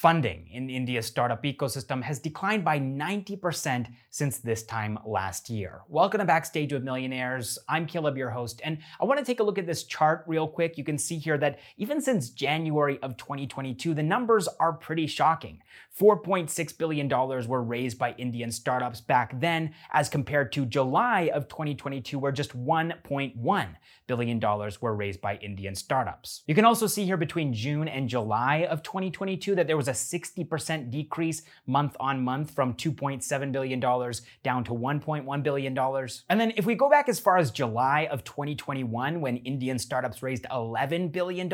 Funding in India's startup ecosystem has declined by 90% since this time last year. Welcome to Backstage with Millionaires. I'm Caleb, your host, and I want to take a look at this chart real quick. You can see here that even since January of 2022, the numbers are pretty shocking. $4.6 billion were raised by Indian startups back then, as compared to July of 2022, where just $1.1 billion were raised by Indian startups. You can also see here between June and July of 2022 that there was a 60% decrease month on month from $2.7 billion down to $1.1 billion. And then if we go back as far as July of 2021, when Indian startups raised $11 billion,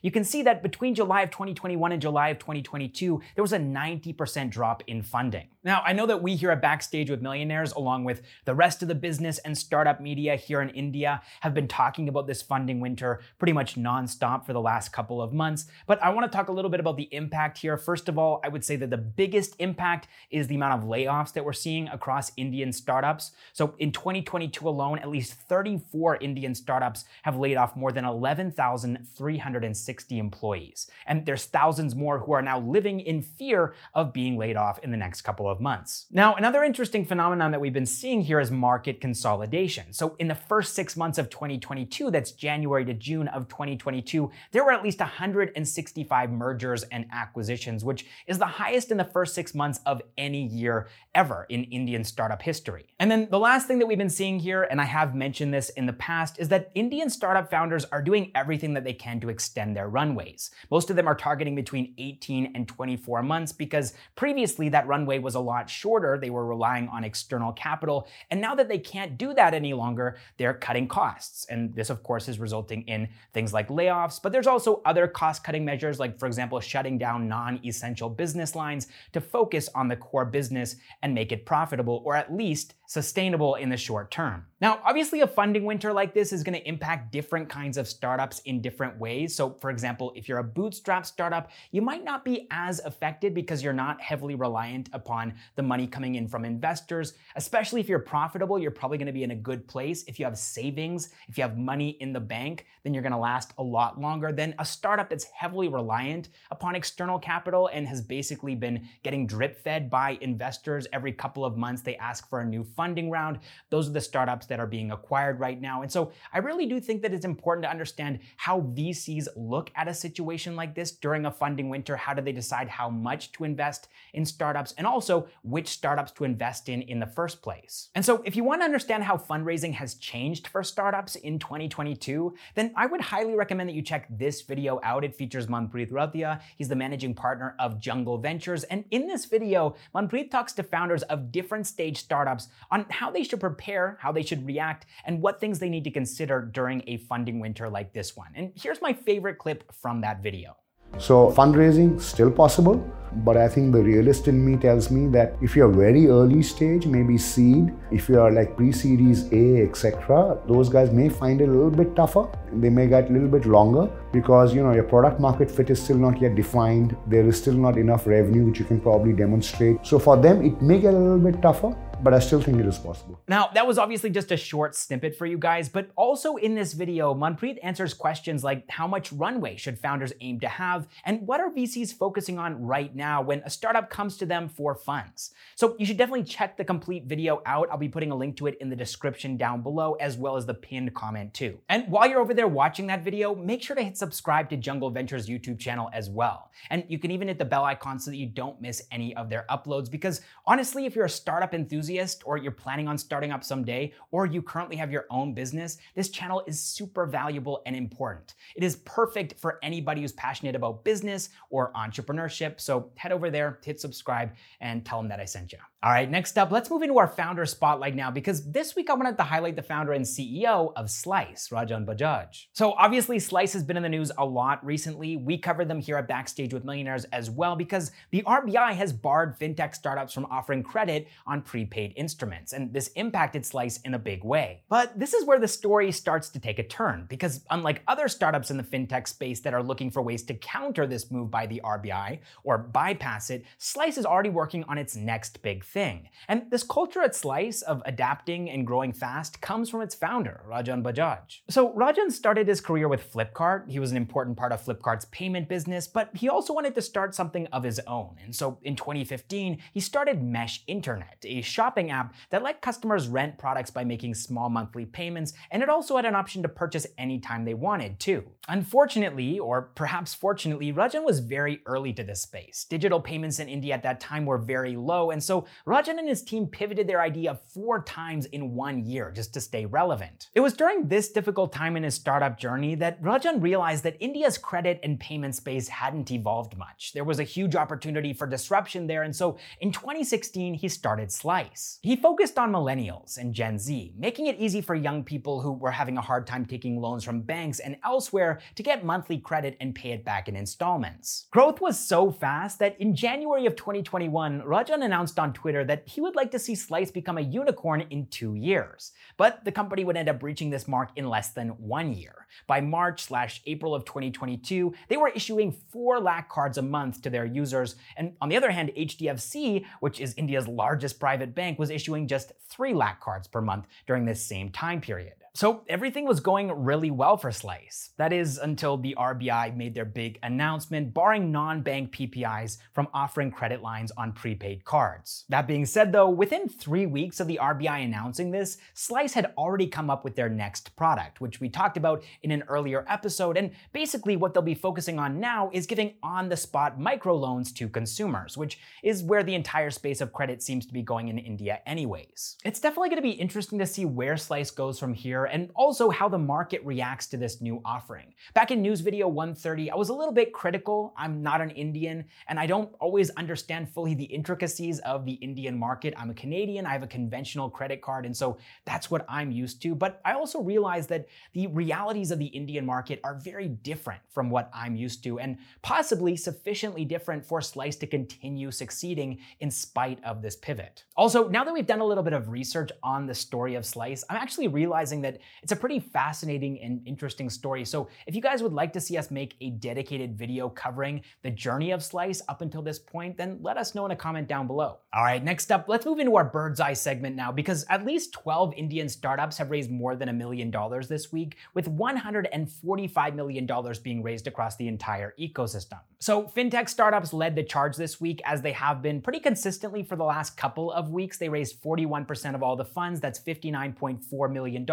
you can see that between July of 2021 and July of 2022, there was a 90% drop in funding. Now, I know that we here at Backstage with Millionaires, along with the rest of the business and startup media here in India, have been talking about this funding winter pretty much nonstop for the last couple of months. But I want to talk a little bit about the impact here. First of all, I would say that the biggest impact is the amount of layoffs that we're seeing across Indian startups. So in 2022 alone, at least 34 Indian startups have laid off more than 11,360 employees. And there's thousands more who are now living in fear of being laid off in the next couple of of months. Now, another interesting phenomenon that we've been seeing here is market consolidation. So, in the first six months of 2022, that's January to June of 2022, there were at least 165 mergers and acquisitions, which is the highest in the first six months of any year ever in Indian startup history. And then the last thing that we've been seeing here, and I have mentioned this in the past, is that Indian startup founders are doing everything that they can to extend their runways. Most of them are targeting between 18 and 24 months because previously that runway was a lot shorter. They were relying on external capital. And now that they can't do that any longer, they're cutting costs. And this, of course, is resulting in things like layoffs. But there's also other cost cutting measures, like, for example, shutting down non essential business lines to focus on the core business and make it profitable, or at least sustainable in the short term. Now, obviously, a funding winter like this is going to impact different kinds of startups in different ways. So, for example, if you're a bootstrap startup, you might not be as affected because you're not heavily reliant upon the money coming in from investors. Especially if you're profitable, you're probably going to be in a good place. If you have savings, if you have money in the bank, then you're going to last a lot longer than a startup that's heavily reliant upon external capital and has basically been getting drip fed by investors every couple of months. They ask for a new funding round. Those are the startups that are being acquired right now. And so I really do think that it's important to understand how VCs look at a situation like this during a funding winter. How do they decide how much to invest in startups? And also, which startups to invest in in the first place. And so, if you want to understand how fundraising has changed for startups in 2022, then I would highly recommend that you check this video out. It features Manpreet Ratia. He's the managing partner of Jungle Ventures. And in this video, Manpreet talks to founders of different stage startups on how they should prepare, how they should react, and what things they need to consider during a funding winter like this one. And here's my favorite clip from that video. So fundraising still possible, but I think the realist in me tells me that if you're very early stage, maybe seed, if you are like pre-series A, etc., those guys may find it a little bit tougher. They may get a little bit longer because you know your product market fit is still not yet defined. There is still not enough revenue which you can probably demonstrate. So for them, it may get a little bit tougher but I still think it is possible. Now, that was obviously just a short snippet for you guys, but also in this video, Manpreet answers questions like how much runway should founders aim to have, and what are VCs focusing on right now when a startup comes to them for funds. So you should definitely check the complete video out. I'll be putting a link to it in the description down below, as well as the pinned comment too. And while you're over there watching that video, make sure to hit subscribe to Jungle Ventures YouTube channel as well. And you can even hit the bell icon so that you don't miss any of their uploads, because honestly, if you're a startup enthusiast, enthusiast or you're planning on starting up someday, or you currently have your own business, this channel is super valuable and important. It is perfect for anybody who's passionate about business or entrepreneurship. So head over there, hit subscribe, and tell them that I sent you. All right, next up, let's move into our founder spotlight now because this week I wanted to highlight the founder and CEO of Slice, Rajan Bajaj. So obviously, Slice has been in the news a lot recently. We covered them here at Backstage with Millionaires as well because the RBI has barred fintech startups from offering credit on prepaid instruments, and this impacted Slice in a big way. But this is where the story starts to take a turn, because unlike other startups in the fintech space that are looking for ways to counter this move by the RBI or bypass it, Slice is already working on its next big thing. And this culture at Slice of adapting and growing fast comes from its founder, Rajan Bajaj. So Rajan started his career with Flipkart. He was an important part of Flipkart's payment business, but he also wanted to start something of his own. And so in 2015, he started Mesh Internet, a shopping app that let customers rent products by making small monthly payments, and it also had an option to purchase anytime they wanted, too. Unfortunately, or perhaps fortunately, Rajan was very early to this space. Digital payments in India at that time were very low, and so Rajan and his team pivoted their idea four times in one year just to stay relevant. It was during this difficult time in his startup journey that Rajan realized that India's credit and payment space hadn't evolved much. There was a huge opportunity for disruption there, and so in 2016, he started Slice. He focused on millennials and Gen Z, making it easy for young people who were having a hard time taking loans from banks and elsewhere to get monthly credit and pay it back in installments. Growth was so fast that in January of 2021, Rajan announced on Twitter that he would like to see Slice become a unicorn in two years. But the company would end up reaching this mark in less than one year. By March slash April of 2022, they were issuing 4 lakh cards a month to their users. And on the other hand, HDFC, which is India's largest private bank, was issuing just 3 lakh cards per month during this same time period. So everything was going really well for Slice. That is until the RBI made their big announcement barring non bank PPIs from offering credit lines on prepaid cards. That being said, though, within three weeks of the RBI announcing this, Slice had already come up with their next product, which we talked about in an earlier episode. And basically, what they'll be focusing on now is giving on the spot microloans to consumers, which is where the entire space of credit seems to be going in India, anyways. It's definitely going to be interesting to see where Slice goes from here and also how the market reacts to this new offering. Back in news video 130, I was a little bit critical. I'm not an Indian, and I don't always understand fully the intricacies of the Indian market. I'm a Canadian, I have a conventional credit card, and so that's what I'm used to. But I also realize that the realities of the Indian market are very different from what I'm used to, and possibly sufficiently different for Slice to continue succeeding in spite of this pivot. Also, now that we've done a little bit of research on the story of Slice, I'm actually realizing that it's a pretty fascinating and interesting story. So if you guys would like to see us make a dedicated video covering the journey of Slice up until this point, then let us know in a comment down below. All right, next up, let's move into our bird's eye segment now because at least 12 Indian startups have raised more than a million dollars this week, with $145 million being raised across the entire ecosystem. So fintech startups led the charge this week as they have been pretty consistently for the last couple of weeks. They raised 41% of all the funds, that's $59.4 million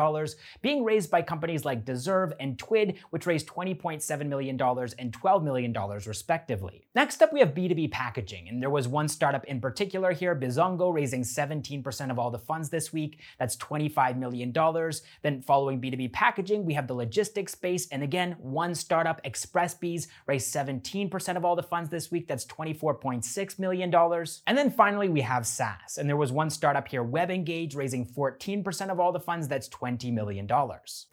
being raised by companies like Deserve and Twid, which raised $20.7 million and $12 million respectively. Next up, we have B2B packaging, and there was one startup in particular here, Bizongo, raising 17% of all the funds this week. That's $25 million. Then following B2B packaging, we have the logistics space, and again, one startup, XpressBees, raised 17% of all the funds this week. That's $24.6 million. And then finally, we have SaaS, and there was one startup here, WebEngage, raising 14% of all the funds. That's $20 million million.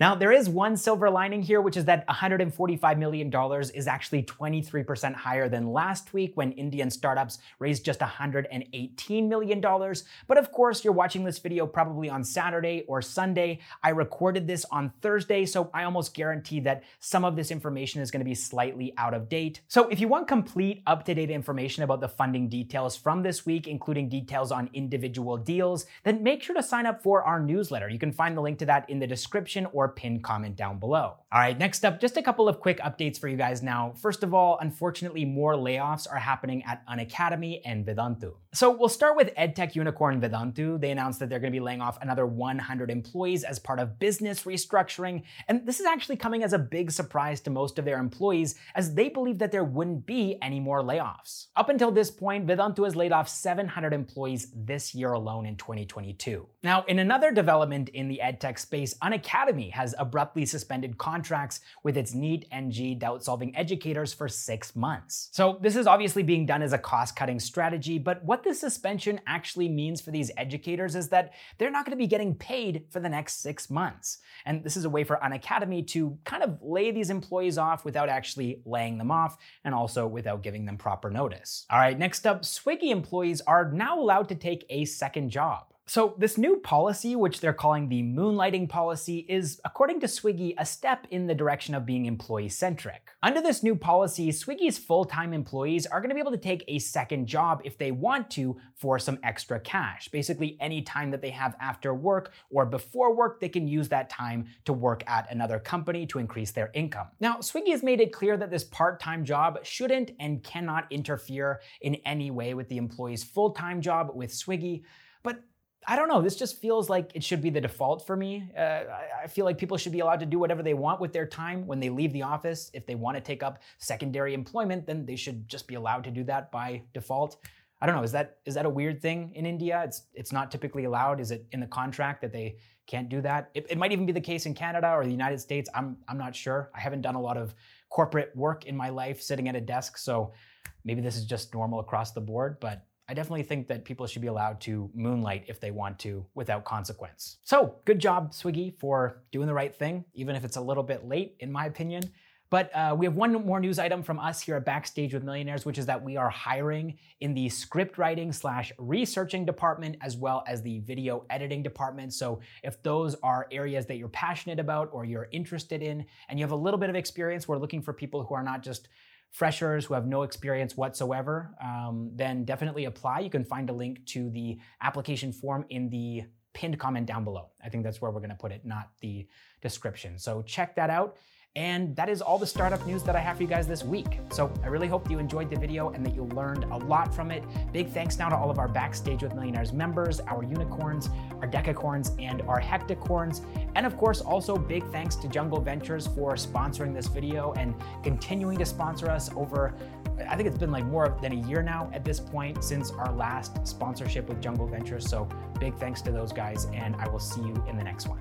Now, there is one silver lining here, which is that $145 million is actually 23% higher than last week when Indian startups raised just $118 million. But of course, you're watching this video probably on Saturday or Sunday. I recorded this on Thursday, so I almost guarantee that some of this information is going to be slightly out of date. So if you want complete, up to date information about the funding details from this week, including details on individual deals, then make sure to sign up for our newsletter. You can find the link to that in the description or pinned comment down below. All right, next up, just a couple of quick updates for you guys now. First of all, unfortunately, more layoffs are happening at Unacademy and Vedantu. So we'll start with EdTech unicorn Vedantu. They announced that they're going to be laying off another 100 employees as part of business restructuring. And this is actually coming as a big surprise to most of their employees as they believe that there wouldn't be any more layoffs. Up until this point, Vedantu has laid off 700 employees this year alone in 2022. Now, in another development in the EdTech space, Unacademy has abruptly suspended contracts with its NEET NG doubt solving educators for six months. So, this is obviously being done as a cost cutting strategy, but what this suspension actually means for these educators is that they're not going to be getting paid for the next six months. And this is a way for Unacademy to kind of lay these employees off without actually laying them off and also without giving them proper notice. All right, next up, Swiggy employees are now allowed to take a second job. So, this new policy, which they're calling the moonlighting policy, is, according to Swiggy, a step in the direction of being employee centric. Under this new policy, Swiggy's full time employees are going to be able to take a second job if they want to for some extra cash. Basically, any time that they have after work or before work, they can use that time to work at another company to increase their income. Now, Swiggy has made it clear that this part time job shouldn't and cannot interfere in any way with the employee's full time job with Swiggy. But I don't know. This just feels like it should be the default for me. Uh, I feel like people should be allowed to do whatever they want with their time when they leave the office. If they want to take up secondary employment, then they should just be allowed to do that by default. I don't know. Is that is that a weird thing in India? It's it's not typically allowed. Is it in the contract that they can't do that? It, it might even be the case in Canada or the United States. I'm I'm not sure. I haven't done a lot of corporate work in my life, sitting at a desk, so maybe this is just normal across the board. But I definitely think that people should be allowed to moonlight if they want to without consequence. So, good job, Swiggy, for doing the right thing, even if it's a little bit late, in my opinion. But uh, we have one more news item from us here at Backstage with Millionaires, which is that we are hiring in the script writing slash researching department as well as the video editing department. So if those are areas that you're passionate about or you're interested in, and you have a little bit of experience, we're looking for people who are not just freshers who have no experience whatsoever, um, then definitely apply. You can find a link to the application form in the pinned comment down below. I think that's where we're going to put it, not the description. So check that out. And that is all the startup news that I have for you guys this week. So I really hope you enjoyed the video and that you learned a lot from it. Big thanks now to all of our Backstage with Millionaires members, our unicorns, our decacorns, and our hectacorns. And of course, also big thanks to Jungle Ventures for sponsoring this video and continuing to sponsor us over, I think it's been like more than a year now at this point since our last sponsorship with Jungle Ventures. So big thanks to those guys, and I will see you in the next one.